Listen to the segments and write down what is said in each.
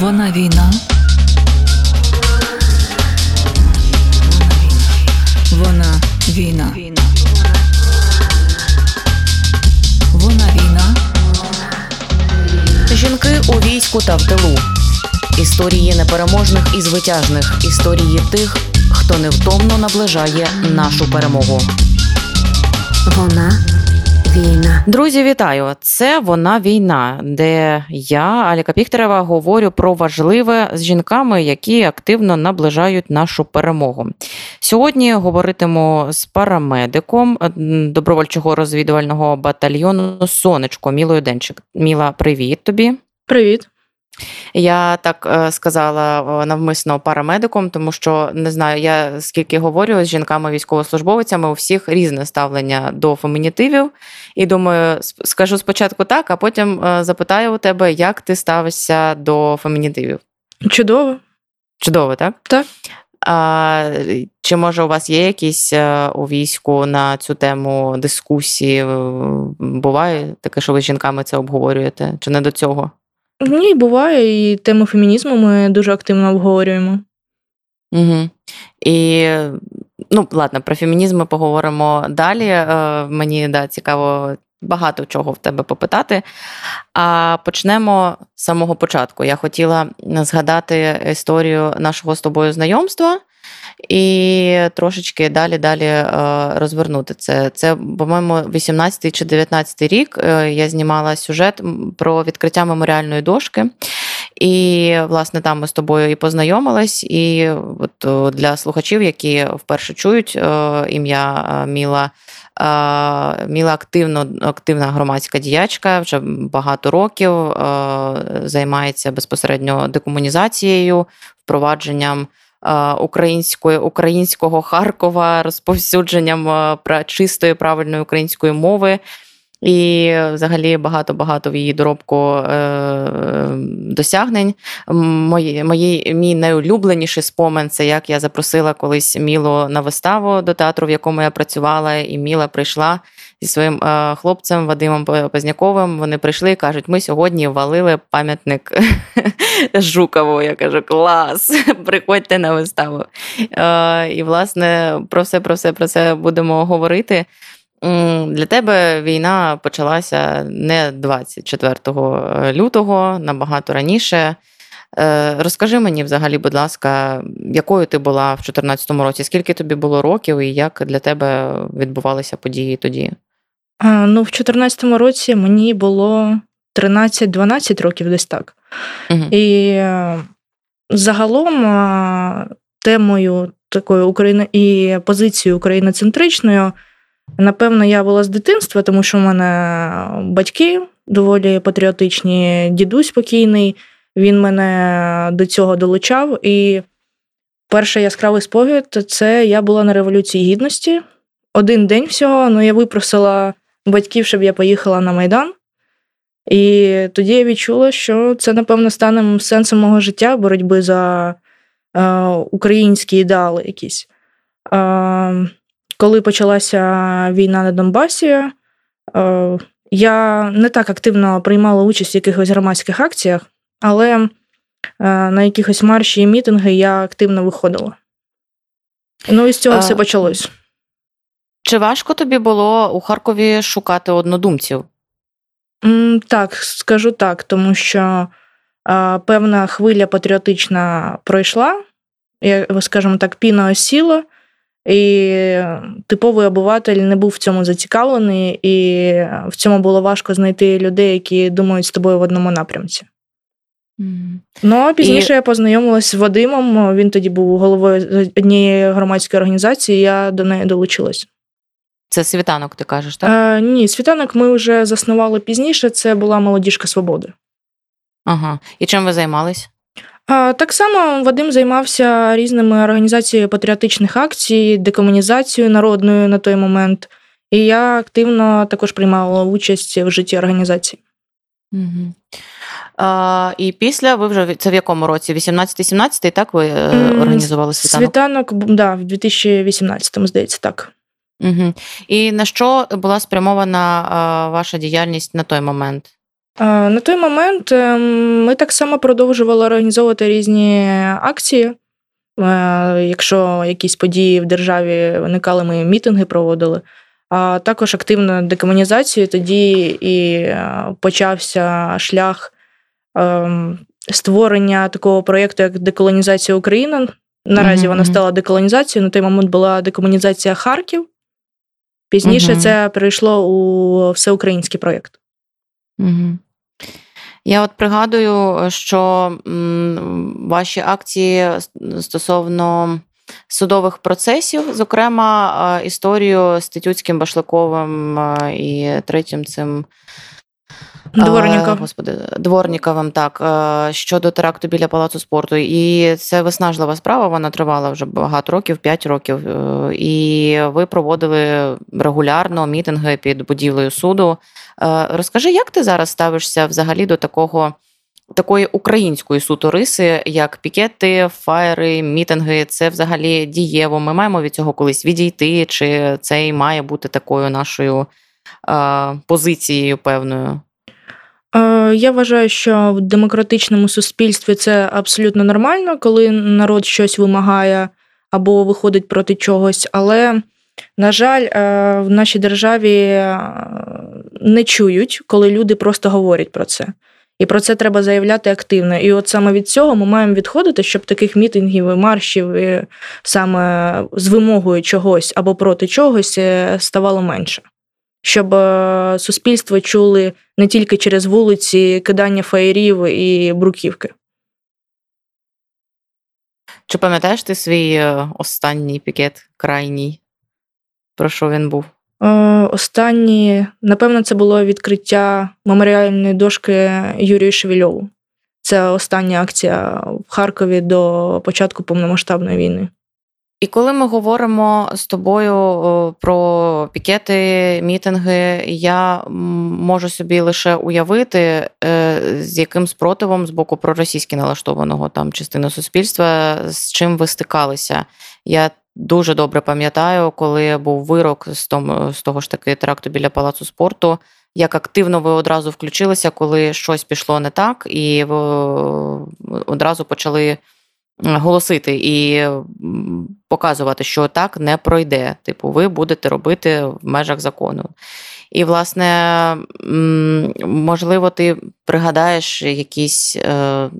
Вона війна. Вона війна. Вона війна. Жінки у війську та в тилу. Історії непереможних і звитяжних. Історії тих, хто невтомно наближає нашу перемогу. Вона війна. Друзі, вітаю! Це вона війна, де я, Аліка Піхтерева, говорю про важливе з жінками, які активно наближають нашу перемогу. Сьогодні говоритиму з парамедиком добровольчого розвідувального батальйону Сонечко Мілою Денчик. Міла, привіт тобі. Привіт. Я так е, сказала навмисно парамедиком, тому що не знаю, я скільки говорю з жінками-військовослужбовицями, у всіх різне ставлення до фемінітивів. І думаю, скажу спочатку так, а потім е, запитаю у тебе, як ти ставишся до фемінітивів. Чудово. Чудово, так? Так. А, Чи може у вас є якісь е, у війську на цю тему дискусії? Буває таке, що ви з жінками це обговорюєте? Чи не до цього? Ні, буває, і тему фемінізму ми дуже активно обговорюємо. Угу. І ну, ладно, про фемінізм ми поговоримо далі. Е, мені да, цікаво багато чого в тебе попитати. А почнемо з самого початку. Я хотіла згадати історію нашого з тобою знайомства. І трошечки далі далі е, розвернути це. Це, по-моєму, 18 чи 19 рік е, я знімала сюжет про відкриття меморіальної дошки. І, власне, там ми з тобою і познайомились. І от для слухачів, які вперше чують е, ім'я Міла. Міла активно, активна громадська діячка, вже багато років займається безпосередньо декомунізацією, впровадженням української українського Харкова, розповсюдженням чистої правильної української мови. І взагалі багато-багато в її доробку е, досягнень. Мої, мої, Мій найулюбленіший спомин це як я запросила колись Мілу на виставу до театру, в якому я працювала, і Міла прийшла зі своїм е, хлопцем Вадимом Позняковим. Вони прийшли і кажуть: ми сьогодні валили пам'ятник Жукову. Я кажу, клас! Приходьте на виставу. Е, і, власне, про все, про все, про це будемо говорити. Для тебе війна почалася не 24 е, лютого, набагато раніше. Розкажи мені взагалі, будь ласка, якою ти була в 2014 році? Скільки тобі було років і як для тебе відбувалися події тоді? А, Ну, в 2014 році мені було 13-12 років десь так. Угу. І е, загалом темою такою України і позицією україноцентричною, напевно, я була з дитинства, тому що в мене батьки доволі патріотичні, дідусь спокійний, він мене до цього долучав. І перший яскравий спогляд це я була на Революції Гідності. Один день всього, ну я випросила батьків, щоб я поїхала на Майдан. І тоді я відчула, що це, напевно, стане сенсом мого життя боротьби за е, українські ідеали якісь. Е, коли почалася війна на Донбасі, е, я не так активно приймала участь в якихось громадських акціях, але е, на якихось марші і мітинги я активно виходила. Ну і з цього а... все почалось. Чи важко тобі було у Харкові шукати однодумців? Так, скажу так, тому що а, певна хвиля патріотична пройшла, скажімо так, піна осіла, і типовий обиватель не був в цьому зацікавлений, і в цьому було важко знайти людей, які думають з тобою в одному напрямці. Mm. Ну, пізніше і... я познайомилася з Вадимом. Він тоді був головою однієї громадської організації, і я до неї долучилась. Це світанок, ти кажеш, так? Е, Ні, світанок ми вже заснували пізніше. Це була молодіжка свободи. Ага. І чим ви займались? Е, так само Вадим займався різними організаціями патріотичних акцій, декомунізацією народною на той момент. І я активно також приймала участь в житті організації. Угу. А, І після ви вже це в якому році? 18-17, так ви mm, організували світанок? Світанок, да, в 2018-му, здається, так. Угу. І на що була спрямована ваша діяльність на той момент? На той момент ем, ми так само продовжували організовувати різні акції. Якщо якісь події в державі виникали, ми мітинги проводили. А також активно декомунізацію тоді і е, почався шлях ем, створення такого проєкту, як деколонізація України. Наразі mm-hmm. вона стала деколонізацією. На той момент була декомунізація Харків. Пізніше mm-hmm. це перейшло у всеукраїнський проєкт. Mm-hmm. Я от пригадую, що ваші акції стосовно судових процесів, зокрема, історію з Тетюцьким Башликовим і третім цим. Дворников. Господи, Дворніковим, так, щодо теракту біля палацу спорту. І це виснажлива справа, вона тривала вже багато років, 5 років. Е, і ви проводили регулярно мітинги під будівлею суду. Е, розкажи, як ти зараз ставишся взагалі до такого такої української суто риси, як пікети, фаєри, мітинги, це взагалі дієво. Ми маємо від цього колись відійти, чи це і має бути такою нашою е, позицією певною? Е, я вважаю, що в демократичному суспільстві це абсолютно нормально, коли народ щось вимагає або виходить проти чогось. Але, на жаль, е, в нашій державі е, не чують, коли люди просто говорять про це. І про це треба заявляти активно. І от саме від цього ми маємо відходити, щоб таких мітингів, і маршів і саме з вимогою чогось або проти чогось ставало менше. Щоб е, суспільство чули не тільки через вулиці кидання фаєрів і бруківки. Чи пам'ятаєш ти свій е, останній пікет крайній? Про що він був? Е, останні, напевно, це було відкриття меморіальної дошки Юрію Шевельову. Це остання акція в Харкові до початку повномасштабної війни. І коли ми говоримо з тобою про пікети, мітинги, я можу собі лише уявити, е, з яким спротивом з боку проросійськи налаштованого там частини суспільства, з чим ви стикалися. Я Дуже добре пам'ятаю, коли був вирок з того, ж таки теракту біля палацу спорту. Як активно ви одразу включилися, коли щось пішло не так, і ви одразу почали голосити і показувати, що так не пройде. Типу, ви будете робити в межах закону. І, власне, можливо, ти пригадаєш якісь е,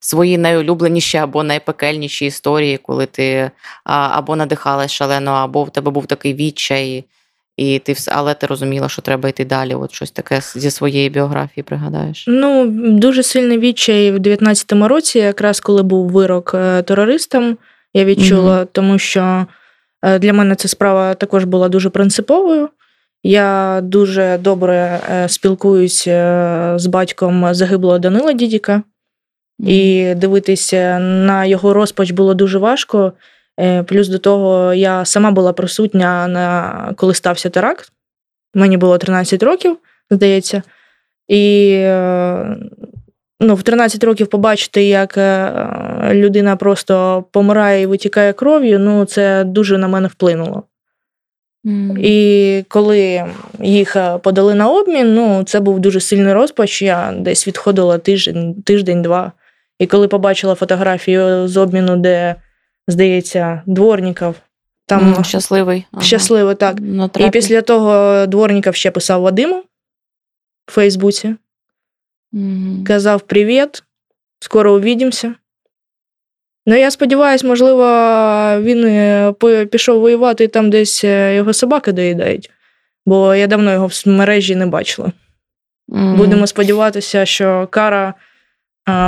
свої найулюбленіші або найпекельніші історії, коли ти або надихалась шалено, або в тебе був такий відчай, і ти але ти розуміла, що треба йти далі. От щось таке зі своєї біографії пригадаєш? Ну, дуже сильний відчай в 19-му році, якраз коли був вирок е, терористам, я відчула, mm тому що е, для мене ця справа також була дуже принциповою. Я дуже добре е, спілкуюся з батьком загиблого Данила Дідіка. І дивитися на його розпач було дуже важко. Е, плюс до того, я сама була присутня, на коли стався теракт. Мені було 13 років, здається. І е, ну, в 13 років побачити, як е, людина просто помирає і витікає кров'ю, ну це дуже на мене вплинуло. Mm. І коли їх подали на обмін, ну це був дуже сильний розпач. Я десь відходила тиждень, тиждень-два. І коли побачила фотографію з обміну, де, здається, дворників. Там mm, щасливий. Ага. Щасливий, так. І після того дворників ще писав Вадиму в Фейсбуці. Mm. Казав привіт, скоро увідімося. Ну, я сподіваюся, можливо, він е, пішов воювати і там десь е, його собаки доїдають, бо я давно його в мережі не бачила. Mm. Будемо сподіватися, що кара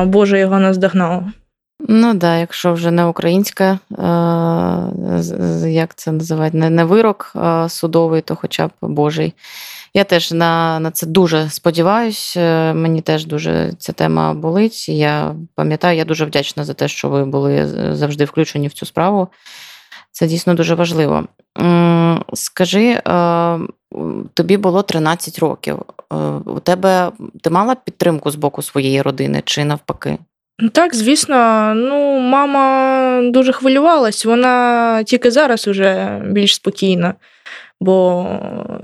Боже його наздогнав. Ну да, якщо вже не українська, як це називати, не, вирок судовий, то хоча б Божий. Я теж на на це дуже сподіваюся. Е, мені теж дуже ця тема болить. Я пам'ятаю, я дуже вдячна за те, що ви були завжди включені в цю справу. Це дійсно дуже важливо. Скажи, е, тобі було 13 років. Е, у тебе ти мала підтримку з боку своєї родини чи навпаки? Так, звісно, ну, мама дуже хвилювалась, вона тільки зараз уже більш спокійна, бо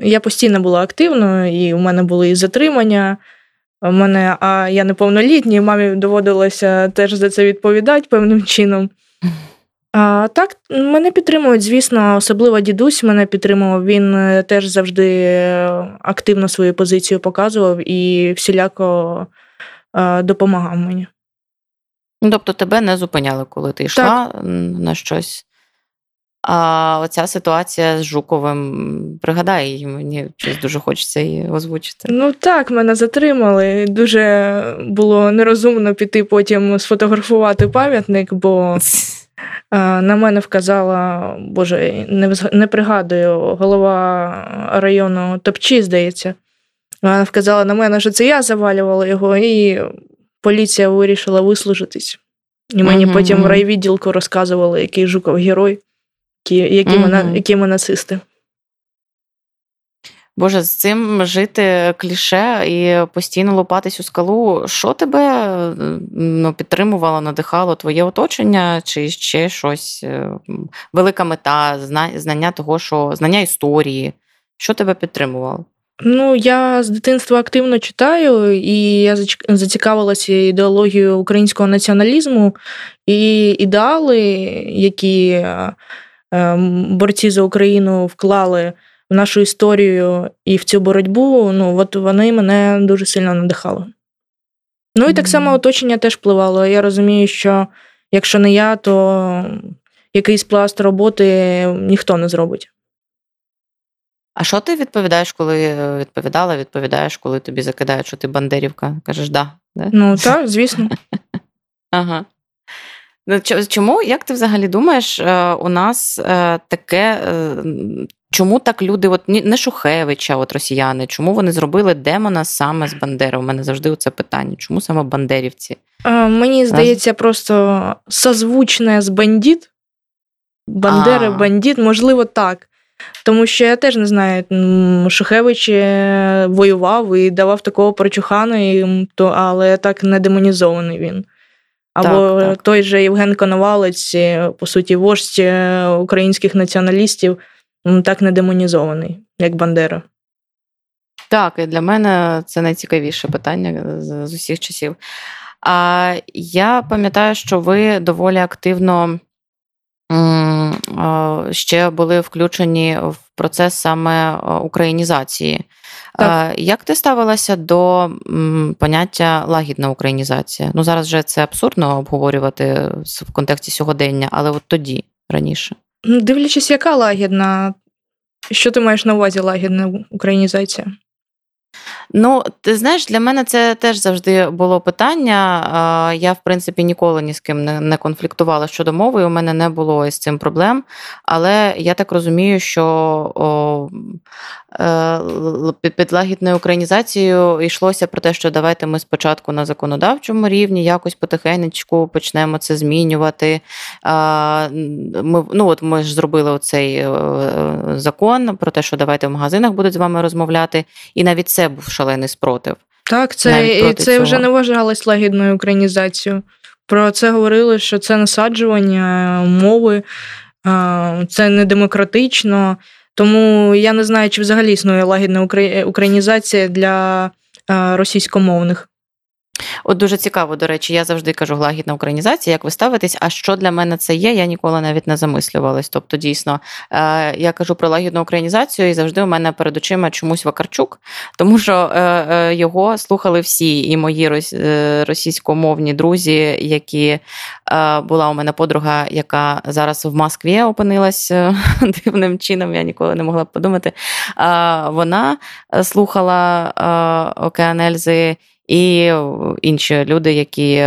я постійно була активною, і у мене були і затримання. мене, а я неповнолітній, мамі доводилося теж за це відповідати певним чином. А, Так, мене підтримують, звісно, особливо дідусь мене підтримував. Він е, теж завжди активно свою позицію показував і всіляко а, допомагав мені. Ну, тобто тебе не зупиняли, коли ти йшла так. на щось. А оця ситуація з Жуковим, пригадай, її, мені щось дуже хочеться її озвучити. Ну так, мене затримали. Дуже було нерозумно піти потім сфотографувати пам'ятник, бо на мене вказала, боже, не не пригадую, голова району Топчі, здається. Вона вказала на мене, що це я завалювала його, і поліція вирішила вислужитись. І мені uh-huh. потім в райвідділку розказували, який Жуков герой які, які, mm-hmm. ми, які ми нацисти. Боже, з цим жити кліше і постійно лопатись у скалу. Що тебе ну, підтримувало, надихало твоє оточення, чи ще щось? Е, велика мета, знання того, що знання історії. Що тебе підтримувало? Ну, я з дитинства активно читаю, і я зацікавилася ідеологією українського націоналізму і ідеали, які Ем, борці за Україну вклали в нашу історію і в цю боротьбу, ну от вони мене дуже сильно надихали. Ну і так само оточення теж впливало. Я розумію, що якщо не я, то якийсь пласт роботи ніхто не зробить. А що ти відповідаєш, коли відповідала, відповідаєш, коли тобі закидають, що ти Бандерівка? Кажеш, да. да? Ну так, звісно. Ага. Ну, чому, як ти взагалі думаєш, е, у нас е, таке, е, чому так люди, от не Шухевича, от росіяни, чому вони зробили демона саме з Бандери? У мене завжди це питання. Чому саме Бандерівці? Мені здається, Раз... просто созвучне з бандит. Бандери, бандит, можливо, так. Тому що я теж не знаю, Шухевич воював і давав такого прочухану, але так не демонізований він. Або так, так. той же Євген Коновалець, е, по суті, вождь е, українських націоналістів, так не демонізований, як Бандера. Так, і для мене це найцікавіше питання з, з усіх часів. А я пам'ятаю, що ви доволі активно ще були включені в процес саме українізації. Так. Як ти ставилася до поняття лагідна українізація? Ну зараз вже це абсурдно обговорювати в контексті сьогодення, але от тоді раніше. Дивлячись, яка лагідна, що ти маєш на увазі лагідна українізація? Ну, ти знаєш, для мене це теж завжди було питання. Я, в принципі, ніколи ні з ким не конфліктувала щодо мови, і у мене не було із цим проблем. Але я так розумію, що о, е, під лагідною українізацією йшлося про те, що давайте ми спочатку на законодавчому рівні якось потихенечку почнемо це змінювати. Ми ну, от ми ж зробили оцей е, закон про те, що давайте в магазинах будуть з вами розмовляти. І навіть це був шалений спротив. Так, це це вже не вважалось лагідною українізацією. Про це говорили, що це насаджування мови, це не демократично. Тому я не знаю, чи взагалі існує лагідна українізація для російськомовних. От дуже цікаво, до речі, я завжди кажу лагідна українізація, як ви ставитесь, а що для мене це є, я ніколи навіть не замислювалась. Тобто, дійсно, е, я кажу про лагідну українізацію, і завжди у мене перед очима чомусь Вакарчук, тому що е, е, його слухали всі, і мої російськомовні друзі, які була у мене подруга, яка зараз в Москві опинилась дивним чином, я ніколи не могла б подумати. Вона слухала Океан Ельзи і інші люди, які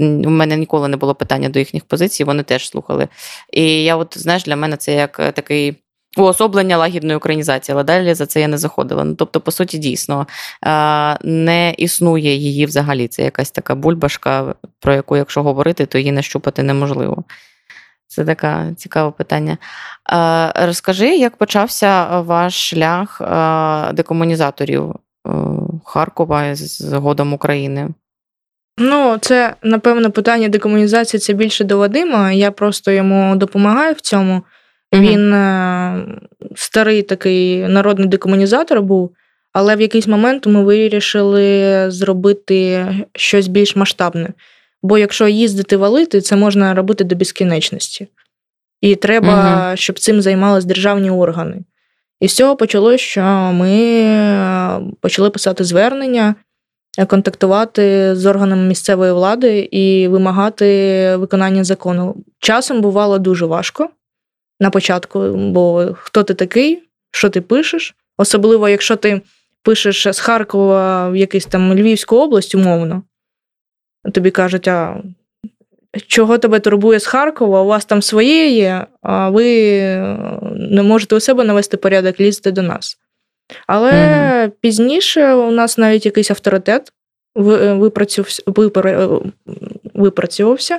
у мене ніколи не було питання до їхніх позицій, вони теж слухали. І я, от знаєш, для мене це як е, такий. Уособлення лагідної українізації, але далі за це я не заходила. Ну, Тобто, по суті, дійсно не існує її взагалі. Це якась така бульбашка, про яку, якщо говорити, то її нащупати неможливо. Це таке цікаве питання. Розкажи, як почався ваш шлях декомунізаторів Е, Харкова згодом України? Ну, це, напевно, питання декомунізації це більше до Вадима. Я просто йому допомагаю в цьому. Він mm старий такий народний декомунізатор був, Але в якийсь момент ми вирішили зробити щось більш масштабне. Бо якщо їздити валити, це можна робити до безкінечності. І треба, угу. щоб цим займались державні органи. І з цього почалося, що ми е, почали писати звернення, е, контактувати з органами місцевої влади і вимагати виконання закону. Часом бувало дуже важко на початку, бо хто ти такий, що ти пишеш, особливо, якщо ти пишеш з Харкова в якийсь там Львівську область, умовно, тобі кажуть, а чого тебе турбує з Харкова, у вас там своє є, а ви не можете у себе навести порядок, лізти до нас. Але mm пізніше у нас навіть якийсь авторитет випрацювався, випрацювався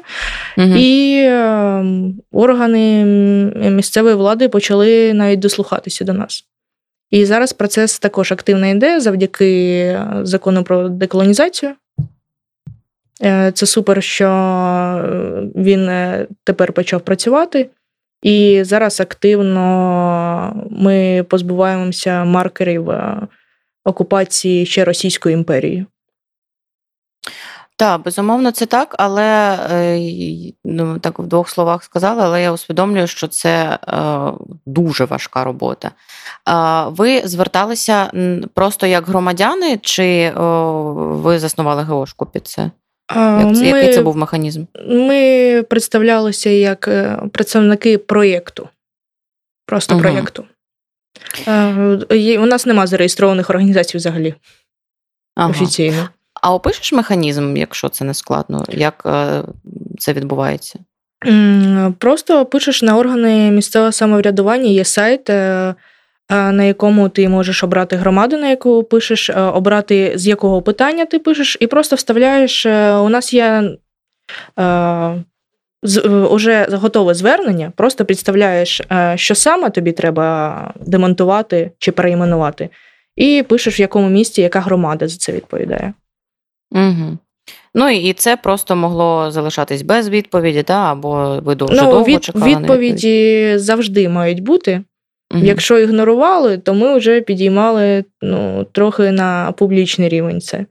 mm і ем, органи місцевої влади почали навіть дослухатися до нас. І зараз процес також активно йде завдяки закону про деколонізацію. Е, це супер, що е, він е, тепер почав працювати, і зараз активно ми позбуваємося маркерів окупації ще Російською імперією. Так, безумовно, це так, але ну, так в двох словах сказала, але я усвідомлюю, що це дуже важка робота. Ви зверталися просто як громадяни, чи ви заснували ГОшку під це? Як це, ми, Який це був механізм? Ми представлялися як е, представники проєкту. Просто угу. проєкту. У нас нема зареєстрованих організацій взагалі. Ага. Офіційно. А опишеш механізм, якщо це не складно? Як е, це відбувається? Просто пишеш на органи місцевого самоврядування, є сайт, е, на якому ти можеш обрати громаду, на яку пишеш, е, обрати з якого питання ти пишеш, і просто вставляєш. Е, у нас є е, уже готове звернення, просто підставляєш, що саме тобі треба демонтувати чи перейменувати, і пишеш, в якому місті яка громада за це відповідає. Угу. Ну і це просто могло залишатись без відповіді, та, або ви дуже ну, довго від, чекали. Відповіді завжди мають бути. Угу. Якщо ігнорували, то ми вже підіймали ну, трохи на публічний рівень це.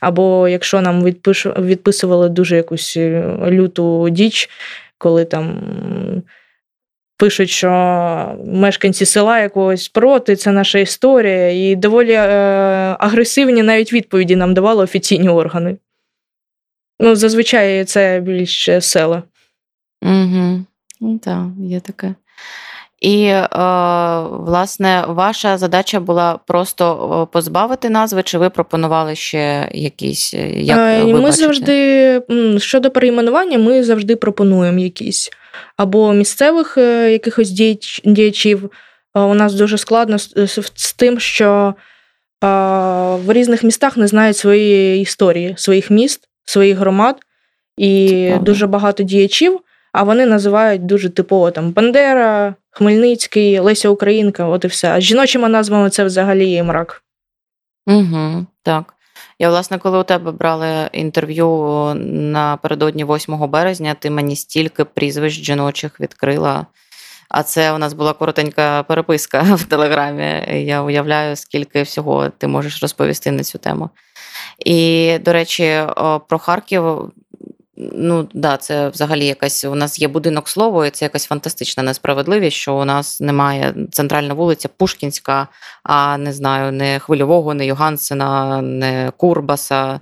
Або якщо нам відпиш... відписували дуже якусь е, люту діч, коли там пишуть, що мешканці села якогось проти, це наша історія, і доволі е- агресивні навіть відповіді нам давали офіційні органи. Ну, зазвичай це більш села. Угу. Так, є таке. І, е, власне, ваша задача була просто позбавити назви, чи ви пропонували ще якісь е, як е, Ми завжди щодо перейменування, ми завжди пропонуємо якісь або місцевих якихось діячів. У нас дуже складно з тим, що в різних містах не знають своєї історії, своїх міст, своїх громад, і дуже багато діячів, а вони називають дуже типово там Бандера. Хмельницький, Леся Українка, от і все. А з жіночими назвами це взагалі мрак. Угу, Так. Я, власне, коли у тебе брали інтерв'ю напередодні 8 березня, ти мені стільки прізвищ жіночих відкрила. А це у нас була коротенька переписка в Телеграмі. Я уявляю, скільки всього ти можеш розповісти на цю тему. І, до речі, про Харків Ну, да, це взагалі якась у нас є будинок слово, і це якась фантастична несправедливість, що у нас немає центральна вулиця Пушкінська, а не знаю, не Хвильового, не Йогансена, не Курбаса.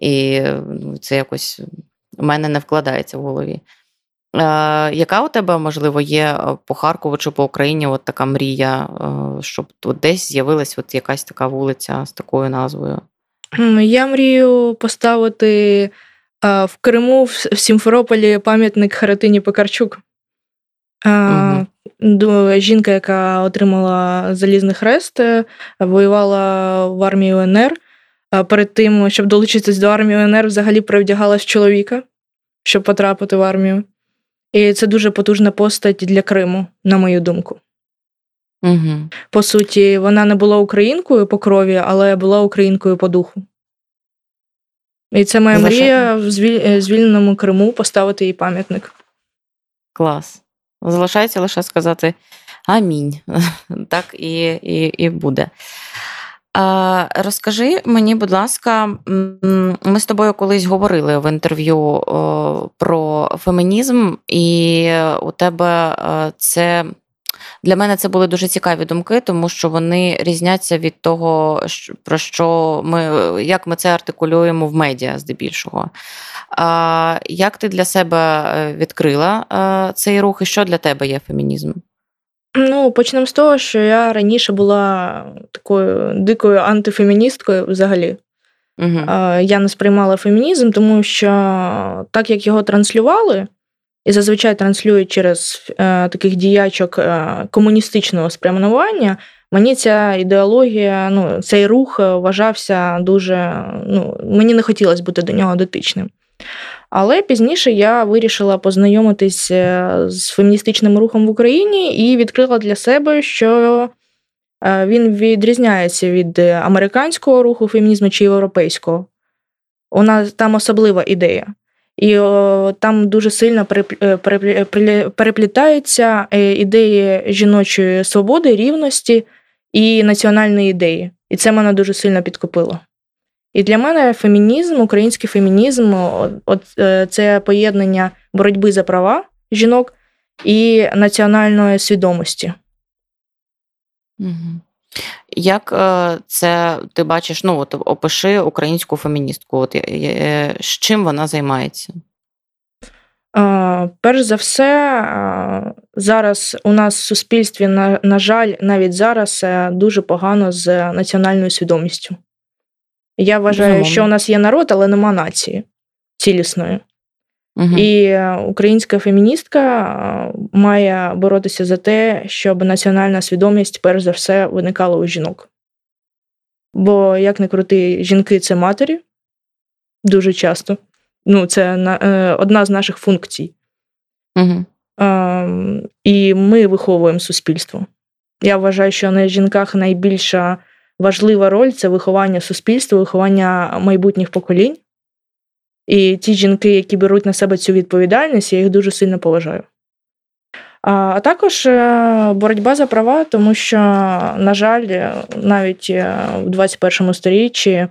І ну, це якось у мене не вкладається в голові. Е, Яка у тебе, можливо, є по Харкову чи по Україні от така мрія, е, щоб тут десь з'явилась от якась така вулиця з такою назвою? Я мрію поставити. В Криму в Сімферополі пам'ятник Харатині Пекарчук. Угу. Жінка, яка отримала залізний хрест, е, воювала в армії УНР. Перед тим, щоб долучитись до армії УНР, взагалі перевдягалась чоловіка, щоб потрапити в армію. І це дуже потужна постать для Криму, на мою думку. Угу. По суті, вона не була українкою по крові, але була українкою по духу. І це моя мрія в е, звільненому Криму поставити їй пам'ятник. Клас. Залишається лише сказати амінь. Так і, і, і буде. Розкажи мені, будь ласка, ми з тобою колись говорили в інтерв'ю про фемінізм, і у тебе це для мене це були дуже цікаві думки, тому що вони різняться від того, про що ми як ми це артикулюємо в медіа здебільшого. А, Як ти для себе е, відкрила е, цей рух, і що для тебе є фемінізм? Ну, почнемо з того, що я раніше була такою дикою антифеміністкою взагалі. Угу. Я не сприймала фемінізм, тому що так як його транслювали, і зазвичай транслюють через е, таких діячок е, комуністичного спрямування, мені ця ідеологія, ну, цей рух вважався дуже. ну, Мені не хотілося бути до нього дотичним. Але пізніше я вирішила познайомитись е, з феміністичним рухом в Україні і відкрила для себе, що е, він відрізняється від американського руху фемінізму чи європейського. У нас там особлива ідея. І о, там дуже сильно е, переплітаються ідеї жіночої свободи, рівності і національної ідеї. І це мене дуже сильно підкупило. І для мене фемінізм, український фемінізм от е, це поєднання боротьби за права жінок і національної свідомості. Як е, це ти бачиш? Ну, от опиши українську феміністку. От е, з чим вона займається? Перш за все, зараз у нас в суспільстві, на, на жаль, навіть зараз дуже погано з національною свідомістю. Я вважаю, Безумовно. що у нас є народ, але нема нації цілісної. Угу. І українська феміністка має боротися за те, щоб національна свідомість, перш за все, виникала у жінок. Бо, як не крути, жінки це матері дуже часто. Ну, Це е, одна з наших функцій. Угу. Е, і ми виховуємо суспільство. Я вважаю, що на жінках найбільша важлива роль це виховання суспільства, виховання майбутніх поколінь. І ті жінки, які беруть на себе цю відповідальність, я їх дуже сильно поважаю. А також е, боротьба за права, тому що, на жаль, навіть е, в 21 сторіччі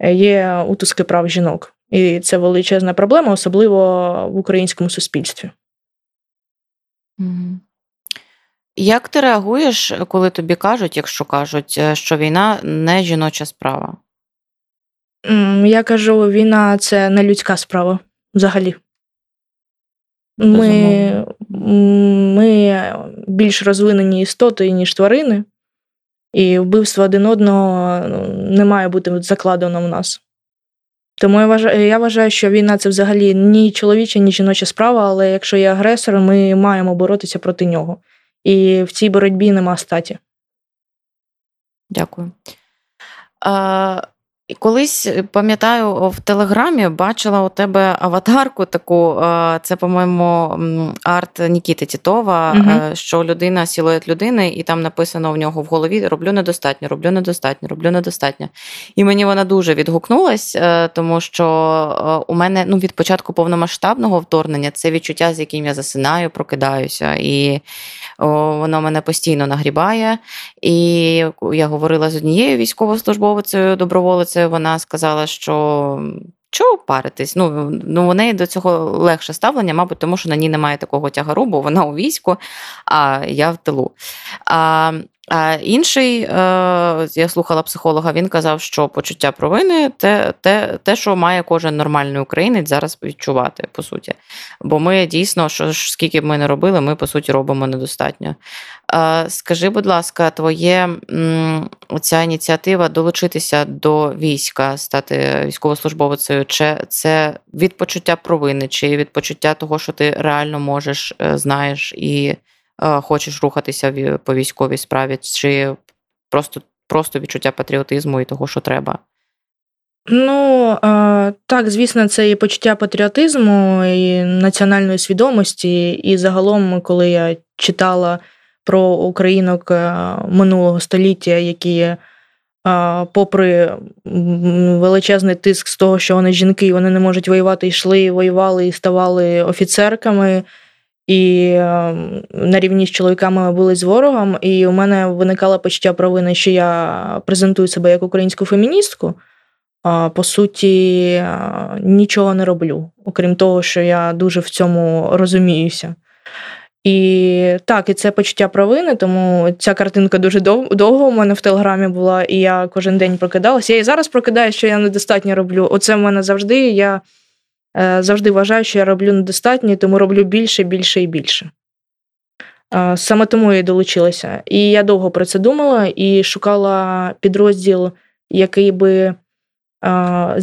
є утиски прав жінок. І це величезна проблема, особливо в українському суспільстві. Як ти реагуєш, коли тобі кажуть, якщо кажуть, е, що війна не жіноча справа? Я кажу, війна це не людська справа взагалі. Ми ми більш розвинені істоти, ніж тварини, і вбивство один одного ну, не має бути закладено в нас. Тому я вважаю, я вважаю, що війна це взагалі ні чоловіча, ні жіноча справа, але якщо є агресор, ми маємо боротися проти нього і в цій боротьбі нема статі. Дякую. А, Колись пам'ятаю, в Телеграмі бачила у тебе аватарку таку. Це, по-моєму, арт Нікіти Тітова, угу. що людина, сілует людини, і там написано в нього в голові: роблю недостатньо, роблю недостатньо, роблю недостатньо. І мені вона дуже відгукнулась, е, тому що у мене ну, від початку повномасштабного вторгнення це відчуття, з яким я засинаю, прокидаюся. І воно мене постійно нагрібає. І я говорила з однією військовослужбовицею, доброволицею. Вона сказала, що. Чого паритись? Ну ну у неї до цього легше ставлення, мабуть, тому що на ній немає такого тягару, бо вона у війську, а я в тилу. А а інший, е, я слухала психолога, він казав, що почуття провини те, те, те, що має кожен нормальний українець зараз відчувати, по суті. Бо ми дійсно, що скільки б ми не робили, ми по суті робимо недостатньо. Скажи, будь ласка, твоє ця ініціатива долучитися до війська, стати військовослужбовицею, чи це від почуття провини, чи від почуття того, що ти реально можеш, е, знаєш і. Е, хочеш рухатися по військовій справі, чи просто просто відчуття патріотизму і того, що треба? Ну е, так, звісно, це і почуття патріотизму, і національної свідомості. І загалом, коли я читала про українок е, минулого століття, які, попри величезний тиск з того, що вони жінки, вони не можуть воювати, йшли, воювали і ставали офіцерками і ем, на рівні з чоловіками були з ворогом, і у мене виникало почуття провини, що я презентую себе як українську феміністку. По суті, нічого не роблю, окрім того, що я дуже в цьому розуміюся. І так, і це почуття провини, тому ця картинка дуже довго у мене в телеграмі була, і я кожен день прокидалася. Я і зараз прокидаю, що я недостатньо роблю. Оце в мене завжди. Я е, завжди вважаю, що я роблю недостатньо, тому роблю більше, більше і більше. Саме тому я і долучилася. І я довго про це думала і шукала підрозділ, який би е,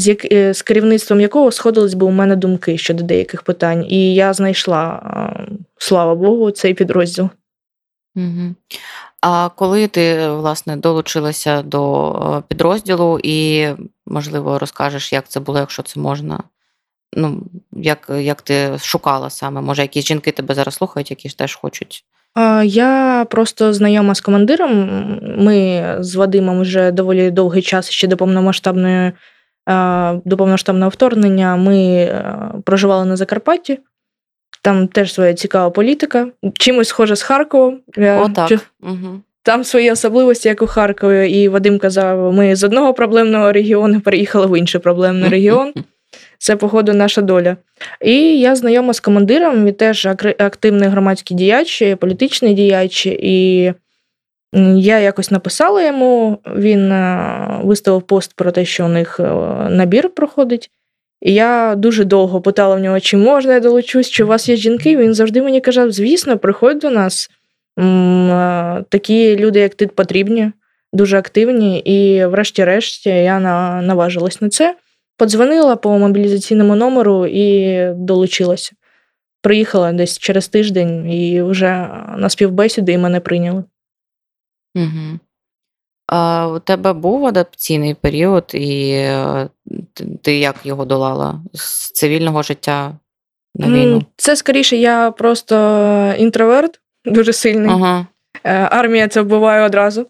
з керівництвом якого сходились би у мене думки щодо деяких питань. І я знайшла, слава Богу, цей підрозділ. Угу. А коли ти власне долучилася до е, підрозділу, і, можливо, розкажеш, як це було, якщо це можна? Ну, як як ти шукала саме? Може, якісь жінки тебе зараз слухають, які ж теж хочуть? Я просто знайома з командиром. Ми з Вадимом вже доволі довгий час ще до повномасштабної до повномасштабного вторгнення. Ми е, проживали на Закарпатті. Там теж своя цікава політика. Чимось схоже з Харковом. О, так. Угу. Там свої особливості, як у Харкові. І Вадим казав: ми з одного проблемного регіону переїхали в інший проблемний регіон. Це, походу, наша доля. І я знайома з командиром, він теж активний громадський діяч, політичний діяч. І я якось написала йому, він е, виставив пост про те, що у них е, набір проходить. І я дуже довго питала в нього, чи можна я долучусь, чи у вас є жінки. Він завжди мені казав: звісно, приходь до нас. Е, такі люди, як ти, потрібні, дуже активні. І, врешті-решт, я наважилась на це. Подзвонила по мобілізаційному номеру і долучилася. Приїхала десь через тиждень і вже на співбесіди і мене прийняли. Угу. А У тебе був адаптаційний період, і е, ти як його долала з цивільного життя на війну? Це скоріше, я просто інтроверт дуже сильний. Ага. Е, армія це вбиває одразу,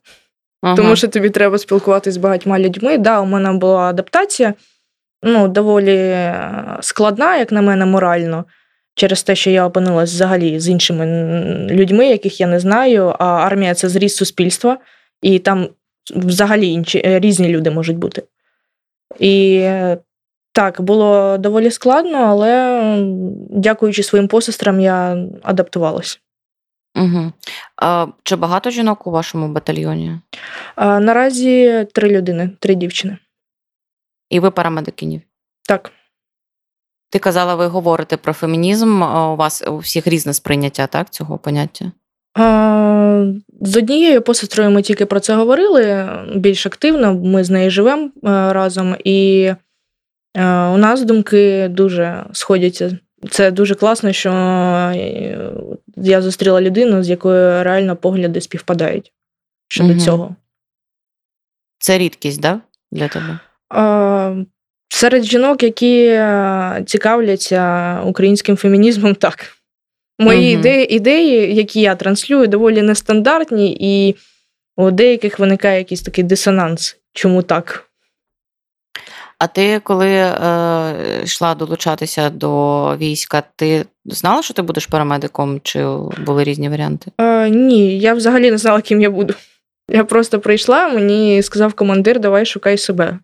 ага. тому що тобі треба спілкуватися з багатьма людьми. Да, у мене була адаптація ну, доволі е, складна, як на мене, морально. Через те, що я опинилась взагалі з іншими людьми, яких я не знаю. А армія це зріст суспільства, і там взагалі інші е, різні люди можуть бути. І так, було доволі складно, але дякуючи своїм посестрам, я адаптувалася. Угу. А, Чи багато жінок у вашому батальйоні? А, Наразі три людини, три дівчини. І ви парамедикинів? Так. Ти казала, ви говорите про фемінізм. У вас у всіх різне сприйняття так, цього поняття? З однією посестрою ми тільки про це говорили більш активно. Ми з нею живемо е, разом, і е, у нас думки дуже сходяться. Це дуже класно, що е, я зустріла людину, з якою реально погляди співпадають щодо угу. цього. Це рідкість, да, для тебе? Серед жінок, які е, цікавляться українським фемінізмом, так. Мої угу. ідеї, ідеї, які я транслюю, доволі нестандартні, і у деяких виникає якийсь такий дисонанс. Чому так? А ти, коли е, йшла долучатися до війська, ти знала, що ти будеш парамедиком, чи були різні варіанти? Е, Ні, я взагалі не знала, ким я буду. Я просто прийшла, мені сказав командир, давай шукай себе.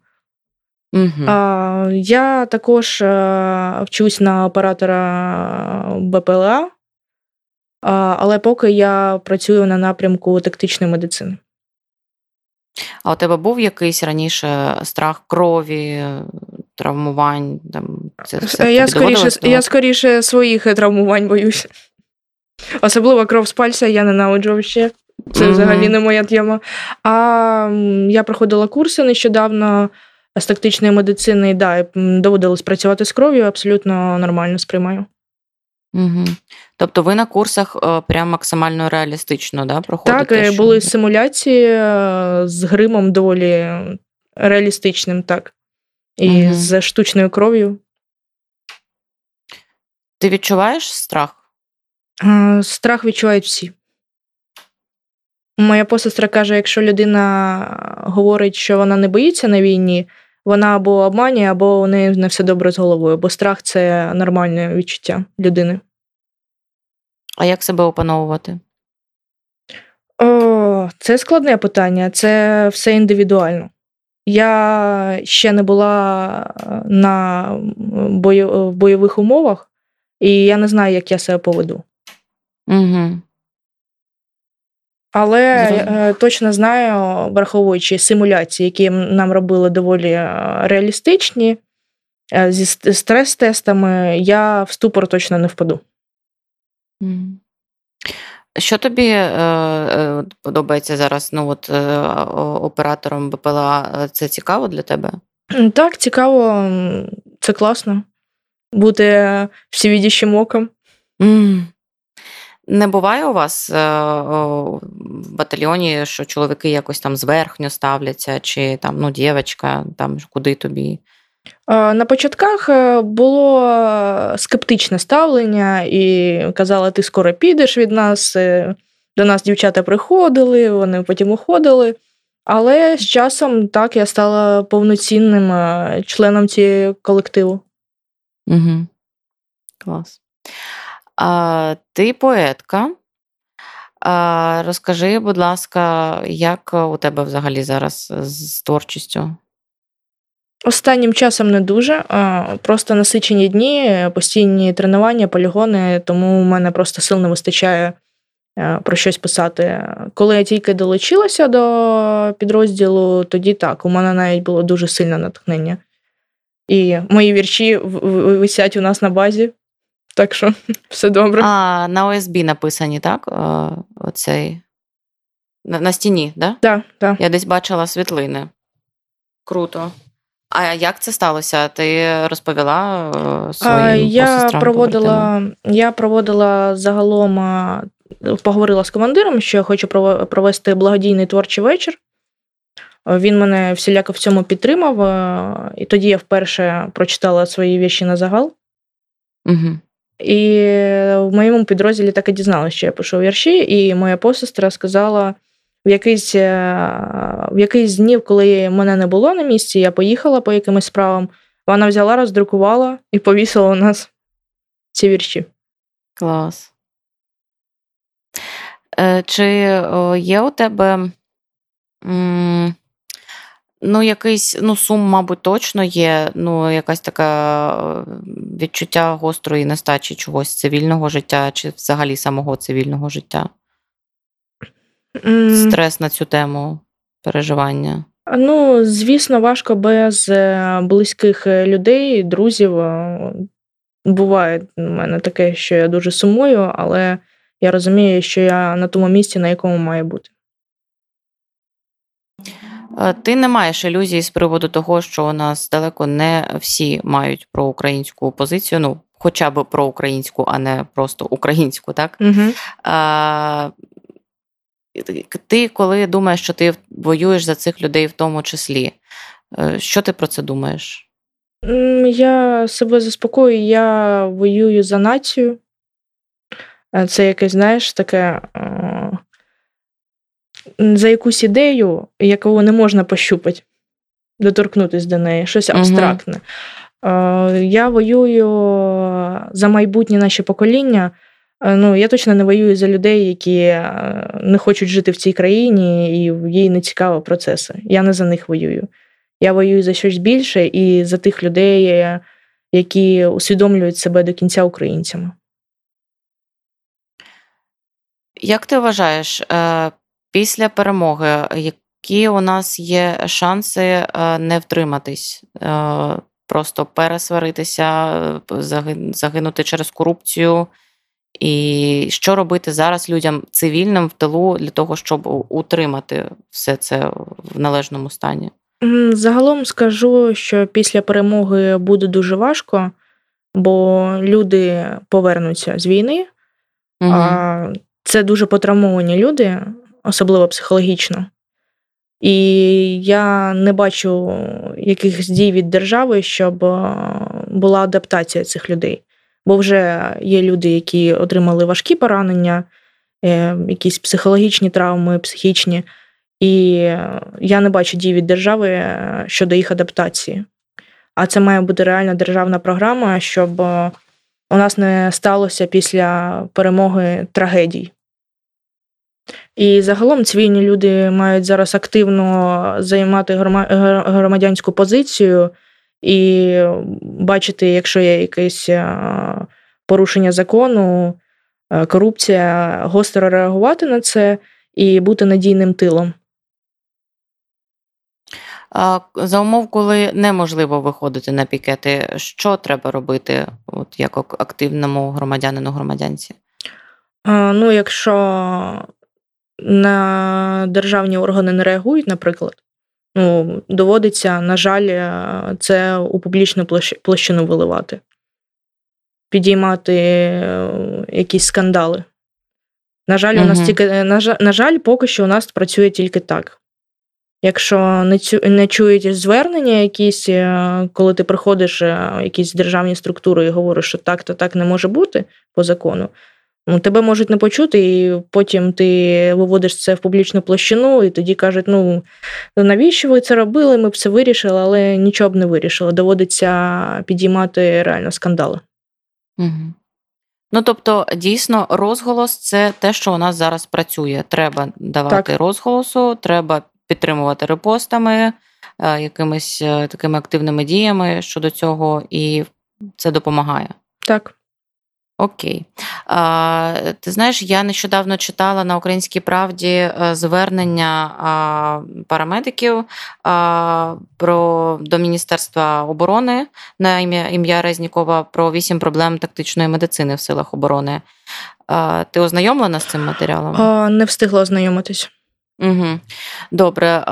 Угу. А, Я також е, вчусь на оператора БПЛА, але поки я працюю на напрямку тактичної медицини. А у тебе був якийсь раніше страх крові, травмувань? Там, це все Я скоріше я скоріше своїх травмувань боюся. Особливо кров з пальця я ненавиджу ще. Це mm-hmm. взагалі не моя тема. А я проходила курси нещодавно з тактичної медицини, да, доводилось працювати з кров'ю, абсолютно нормально сприймаю. Угу. Тобто ви на курсах е, прям максимально реалістично да, проходите? Так, е, що... були симуляції е, з гримом доволі реалістичним, так. І угу. з штучною кров'ю. Ти відчуваєш страх? Страх відчувають всі. Моя посестра каже: якщо людина говорить, що вона не боїться на війні, вона або обманює, або у неї не все добре з головою, бо страх це нормальне відчуття людини. А як себе опановувати? О, Це складне питання, це все індивідуально. Я ще не була на бой... в бойових умовах, і я не знаю, як я себе поведу. Угу. Але е, точно знаю, враховуючи симуляції, які нам робили доволі е, реалістичні, е, зі стрес-тестами, я в ступор точно не впаду. Що тобі е, е, подобається зараз? Ну, от е, оператором БПЛА це цікаво для тебе? Так, цікаво, це класно. Бути всевідящим оком. Mm. Не буває у вас е, в батальйоні, що чоловіки якось там зверхньо ставляться, чи там ну, дівчинка, там куди тобі? На початках е, було скептичне ставлення, і казали, ти скоро підеш від нас. Е, до нас дівчата приходили, вони потім уходили. Але з часом так я стала повноцінним членом цієї колективу. Угу. Клас. А, Ти поетка. А, Розкажи, будь ласка, як у тебе взагалі зараз з творчістю? Останнім часом не дуже. Просто насичені дні, постійні тренування, полігони, тому у мене просто сил не вистачає про щось писати. Коли я тільки долучилася до підрозділу, тоді так, у мене навіть було дуже сильне натхнення. І мої вірші висять у нас на базі. Так що все добре. А на ОСБ написані, так? Оцей. На, на стіні, да? Так, так. Я десь бачила світлини. Круто. А як це сталося? Ти розповіла своїм я проводила, Я проводила загалом, поговорила з командиром, що я хочу провести благодійний творчий вечір. Він мене всіляко в цьому підтримав, і тоді я вперше прочитала свої вірші на загал. Угу. І в моєму підрозділі так і дізналася, що я пишу вірші, і моя посестра сказала: в якийсь е, в якийсь днів, коли мене не було на місці, я поїхала по якимось справам. Вона взяла, роздрукувала і повісила у нас ці вірші. Клас. Е, чи є у тебе Ну, якийсь ну, сум, мабуть, точно є. Ну, якась така відчуття гострої нестачі чогось цивільного життя, чи взагалі самого цивільного життя. Mm. Стрес на цю тему переживання. Ну, звісно, важко без е, близьких е, людей, друзів. Буває у мене таке, що я дуже сумую, але я розумію, що я на тому місці, на якому має бути. Е, ти не маєш ілюзій з приводу того, що у нас далеко не всі мають проукраїнську позицію, ну, хоча б проукраїнську, а не просто українську, так? Угу. А, Ти, коли думаєш, що ти воюєш за цих людей в тому числі, е, що ти про це думаєш? Я себе заспокою, я воюю за націю. Е, це якесь, знаєш, таке за якусь ідею, яку не можна пощупати, доторкнутися до неї, щось абстрактне. Угу. Я воюю за майбутнє наше покоління. Е, ну, Я точно не воюю за людей, які е, не хочуть жити в цій країні, і їй не цікаві процеси. Я не за них воюю. Я воюю за щось більше і за тих людей, які усвідомлюють себе до кінця українцями. Як ти вважаєш, після перемоги, які у нас є шанси е, не втриматись, е, просто пересваритися, загинути через корупцію? І що робити зараз людям цивільним в тилу для того, щоб утримати все це в належному стані? Загалом скажу, що після перемоги буде дуже важко, бо люди повернуться з війни. Угу. А Це дуже потравмовані люди, особливо психологічно. І я не бачу якихось дій від держави, щоб е, була адаптація цих людей. Бо вже є люди, які отримали важкі поранення, е, якісь психологічні травми, психічні. І я не бачу дій від держави е, щодо їх адаптації. А це має бути реальна державна програма, щоб у нас не сталося після перемоги трагедій. І загалом цивільні люди мають зараз активно займати громадянську позицію і бачити, якщо є якесь порушення закону, корупція, гостро реагувати на це і бути надійним тилом. За умов, коли неможливо виходити на пікети, що треба робити, от як активному громадянину громадянці? Ну, якщо на державні органи не реагують, наприклад, ну, доводиться, на жаль, це у публічну площину виливати, підіймати е, якісь скандали. На жаль, у нас тільки на на жаль, поки що у нас працює тільки так. Якщо не цю не чують звернення, якісь, е, коли ти приходиш е, в якісь державні структури і говориш, що так то так не може бути по закону, ну тебе можуть не почути, і потім ти виводиш це в публічну площину, і тоді кажуть: ну навіщо ви це робили? Ми б це вирішили, але нічого б не вирішили. Доводиться підіймати реально скандали. Угу. Ну, тобто, дійсно, розголос це те, що у нас зараз працює. Треба давати так. розголосу, треба підтримувати репостами, е, якимись е, такими активними діями щодо цього, і це допомагає. Так. Окей. Ти знаєш, я нещодавно читала на Українській правді е, звернення парамедиків про, до Міністерства оборони на ім'я ім'я Резнікова про вісім проблем тактичної медицини в силах оборони. Ти ознайомлена з цим матеріалом? Не встигла ознайомитись. Угу. Добре,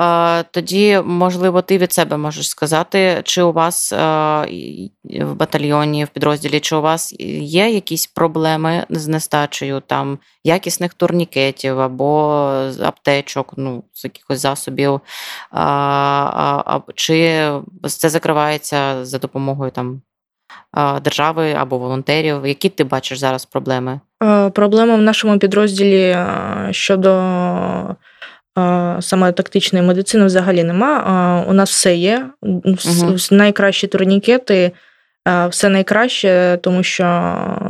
тоді, можливо, ти від себе можеш сказати, чи у вас в батальйоні, в підрозділі, чи у вас є якісь проблеми з нестачею там якісних турнікетів або аптечок, ну, з якихось засобів, чи це закривається за допомогою там держави або волонтерів? Які ти бачиш зараз проблеми? Проблема в нашому підрозділі щодо саме тактичної медицини взагалі нема. У нас все є. Угу. Найкращі турнікети, все найкраще, тому що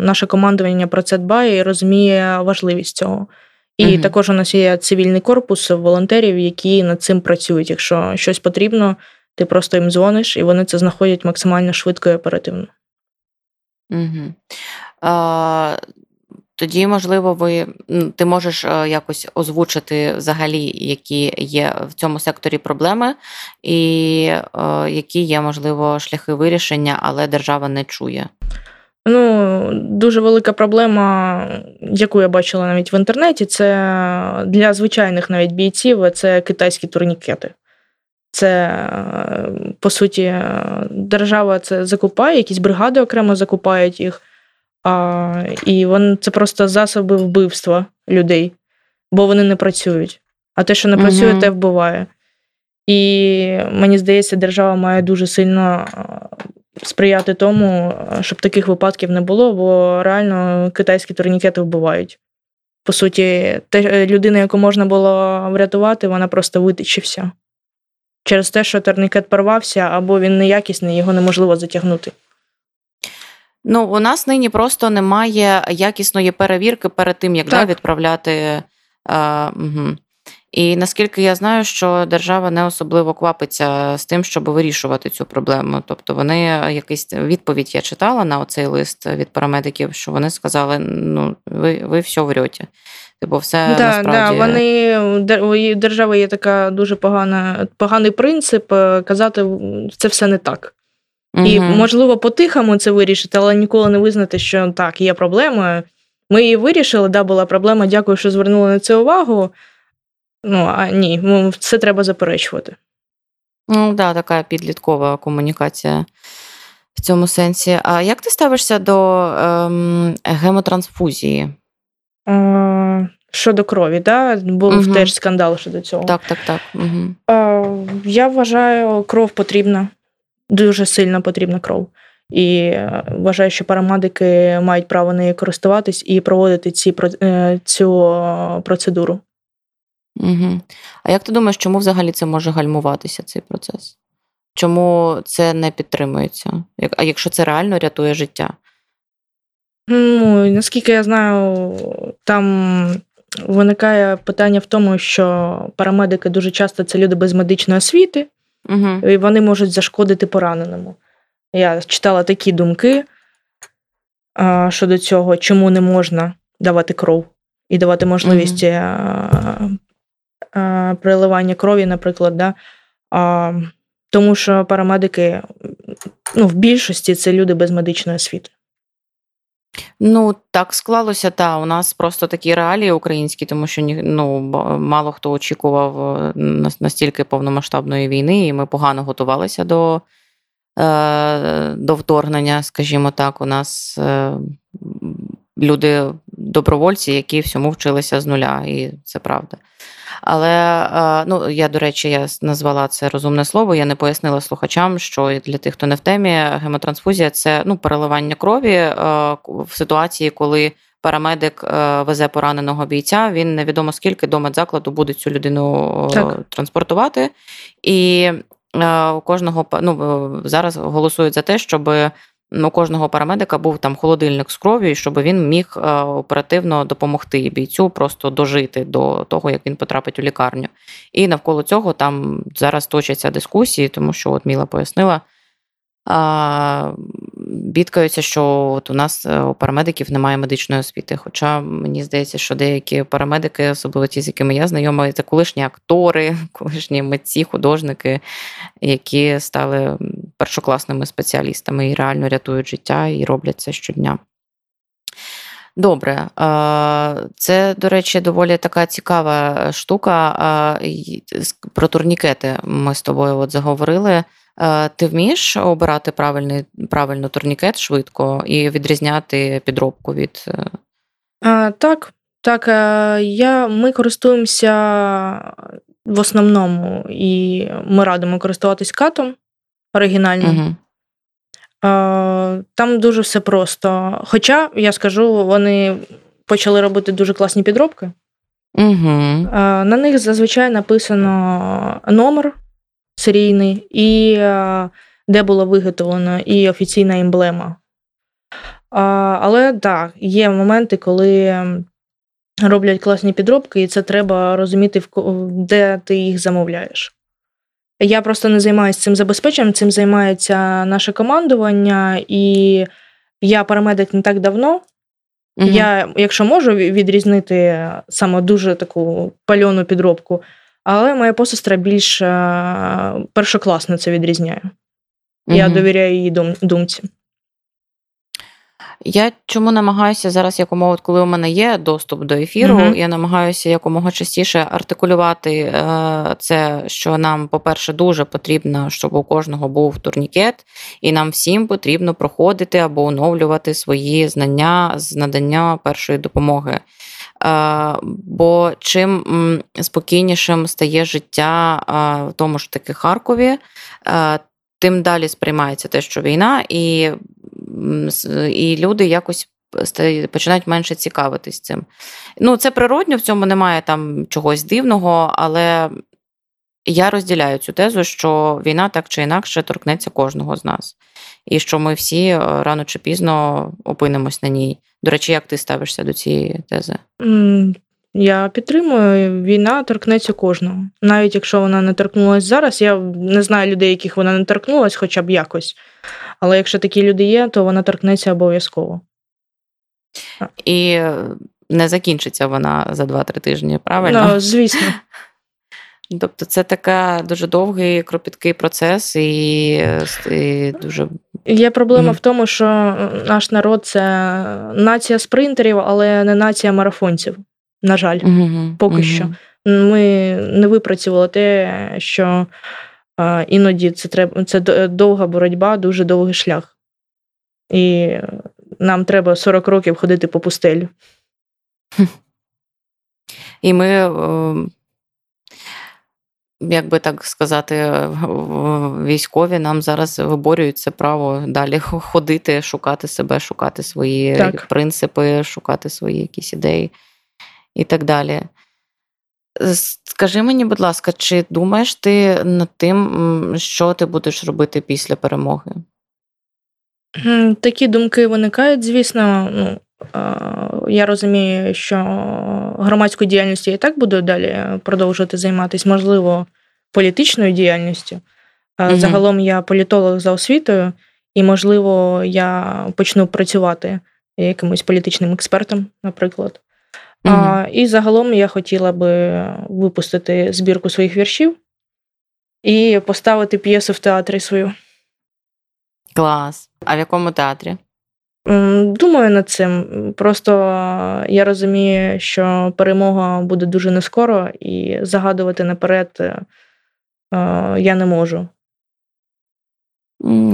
наше командування про це дбає і розуміє важливість цього. І угу. також у нас є цивільний корпус волонтерів, які над цим працюють. Якщо щось потрібно, ти просто їм дзвониш, і вони це знаходять максимально швидко і оперативно. Угу. А, тоді, можливо, ви ти можеш е, якось озвучити взагалі, які є в цьому секторі проблеми, і е, які є, можливо, шляхи вирішення, але держава не чує. Ну, дуже велика проблема, яку я бачила навіть в інтернеті, це для звичайних навіть бійців це китайські турнікети. Це, е, по суті, держава це закупає, якісь бригади окремо закупають їх. А, І вони це просто засоби вбивства людей, бо вони не працюють. А те, що не працює, угу. те вбиває. І мені здається, держава має дуже сильно сприяти тому, щоб таких випадків не було, бо реально китайські турнікети вбивають. По суті, те, людина, яку можна було врятувати, вона просто витече вся. Через те, що турнікет порвався, або він неякісний, його неможливо затягнути. Ну, у нас нині просто немає якісної перевірки перед тим, як да, відправляти. А, угу. І наскільки я знаю, що держава не особливо квапиться з тим, щоб вирішувати цю проблему. Тобто вони якийсь відповідь я читала на оцей лист від парамедиків, що вони сказали: ну, ви ви все врете. Типу, все да, насправді... Да, вони у держави є така дуже погана, поганий принцип е, казати, це все не так. І, можливо, по-тихому це вирішити, але ніколи не визнати, що так, є проблема. Ми її вирішили, да, була проблема. Дякую, що звернули на це увагу. Ну, а ні, це треба заперечувати. Ну, да, така підліткова комунікація в цьому сенсі. А як ти ставишся до ем, гемотрансфузії? Е, щодо крові, да? був угу. теж скандал щодо цього. Так, так, так. Угу. Е, я вважаю, кров потрібна дуже сильно потрібна кров. І е, вважаю, що парамедики мають право нею користуватись і проводити ці, е, цю процедуру. Угу. А як ти думаєш, чому взагалі це може гальмуватися, цей процес? Чому це не підтримується? А якщо це реально рятує життя? Ну, наскільки я знаю, там виникає питання в тому, що парамедики дуже часто це люди без медичної освіти, Угу. і вони можуть зашкодити пораненому. Я читала такі думки а, щодо цього, чому не можна давати кров і давати можливість а, а, приливання крові, наприклад. Да? А, тому що парамедики ну, в більшості це люди без медичної освіти. Ну, так склалося, та у нас просто такі реалії українські, тому що ну, мало хто очікував е, настільки повномасштабної війни, і ми погано готувалися до, е, до вторгнення, скажімо так. У нас е, люди добровольці, які всьому вчилися з нуля, і це правда. Але е, ну, я, до речі, я назвала це розумне слово. Я не пояснила слухачам, що для тих, хто не в темі, гемотрансфузія це ну, переливання крові е, в ситуації, коли парамедик е, везе пораненого бійця. Він невідомо скільки до медзакладу буде цю людину Так. транспортувати. І у кожного ну, зараз голосують за те, щоб у кожного парамедика був там холодильник з кров'ю, щоб він міг е, оперативно допомогти бійцю просто дожити до того, як він потрапить у лікарню. І навколо цього там зараз точаться дискусії, тому що от Міла пояснила. Бідкаються, що от у нас е, у парамедиків немає медичної освіти. Хоча мені здається, що деякі парамедики, особливо ті, з якими я знайома, це колишні актори, колишні митці, художники, які стали першокласними спеціалістами і реально рятують життя і роблять це щодня. Добре, це, до речі, доволі така цікава штука. А, й- с- Про турнікети ми з тобою от заговорили. Е, Ти вмієш обирати правильний, правильно турнікет швидко і відрізняти підробку від. е, А, так, так, е, я, ми користуємося в основному, і ми радимо користуватись катом оригінальним. Угу. Там дуже все просто. Хоча, я скажу, вони почали робити дуже класні підробки. Угу. На них зазвичай написано номер серійний, і де було виготовлено, і офіційна емблема. Але так, є моменти, коли роблять класні підробки, і це треба розуміти, де ти їх замовляєш. Я просто не займаюся цим забезпеченням, цим займається наше командування, і я парамедик не так давно. Я, якщо можу відрізнити саме дуже таку пальону підробку, але моя посестра більш е, першокласно це відрізняє. Я довіряю її дум- думці. Я чому намагаюся зараз якомога, от коли у мене є доступ до ефіру, Мгм. я намагаюся якомога частіше артикулювати е, це, що нам, по-перше, дуже потрібно, щоб у кожного був турнікет, і нам всім потрібно проходити або оновлювати свої знання з надання першої допомоги. Е, Бо чим спокійнішим стає життя е, в тому ж таки Харкові, тим далі сприймається те, що війна, і, і люди якось починають менше цікавитись цим. Ну, це природньо, в цьому немає там чогось дивного, але я розділяю цю тезу, що війна так чи інакше торкнеться кожного з нас. І що ми всі е, рано чи пізно опинимось на ній. До речі, як ти ставишся до цієї тези? Я підтримую, війна торкнеться кожного. Навіть якщо вона не торкнулася зараз, я не знаю людей, яких вона не торкнулася, хоча б якось. Але якщо такі люди є, то вона торкнеться обов'язково. І не закінчиться вона за 2-3 тижні, правильно? Ну, звісно. Тобто це така дуже довгий, кропіткий процес, і, і дуже Є проблема Мгм. в тому, що наш народ це нація спринтерів, але не нація марафонців. На жаль, Мгм, поки мгм. що. Ми не випрацювали те, що іноді це треба це довга боротьба, дуже довгий шлях. І нам треба 40 років ходити по пустелі. І ми, е, як би так сказати, військові нам зараз виборюють це право далі ходити, шукати себе, шукати свої Так. принципи, шукати свої якісь ідеї і так далі. Скажи мені, будь ласка, чи думаєш ти над тим, що ти будеш робити після перемоги? Такі думки виникають, звісно. Ну, Я розумію, що громадською діяльністю я і так буду далі продовжувати займатися, можливо, політичною діяльністю. Угу. Загалом я політолог за освітою, і, можливо, я почну працювати якимось політичним експертом, наприклад. Угу. А, І загалом я хотіла би випустити збірку своїх віршів і поставити п'єсу в театрі свою. Клас. А в якому театрі? Думаю над цим. Просто я розумію, що перемога буде дуже нескоро, і загадувати наперед е, я не можу.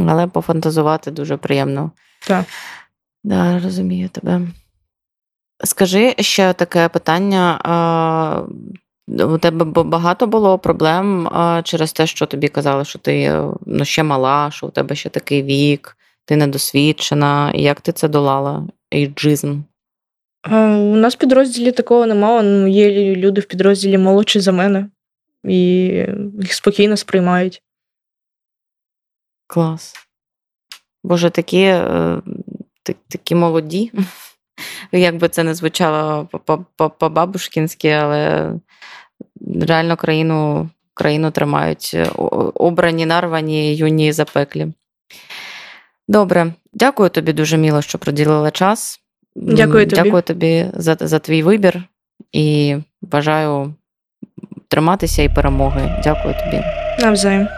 Але пофантазувати дуже приємно. Так. Да, Розумію тебе. Скажи ще таке питання. У тебе багато було проблем через те, що тобі казали, що ти ну, ще мала, що у тебе ще такий вік, ти недосвідчена. Як ти це долала? Ейджизм? У нас в підрозділі такого немає. Ну, Є люди в підрозділі молодші за мене, і їх спокійно сприймають. Клас. Боже, такі е, такі молоді. Як би це не звучало по-бабушкінськи, але реально країну країну тримають е, обрані, нарвані, юні запеклі. Добре, дякую тобі дуже міло, що приділила час. Дякую тобі Дякую тобі за, за твій вибір і бажаю триматися і перемоги. Дякую тобі. Навзаєм.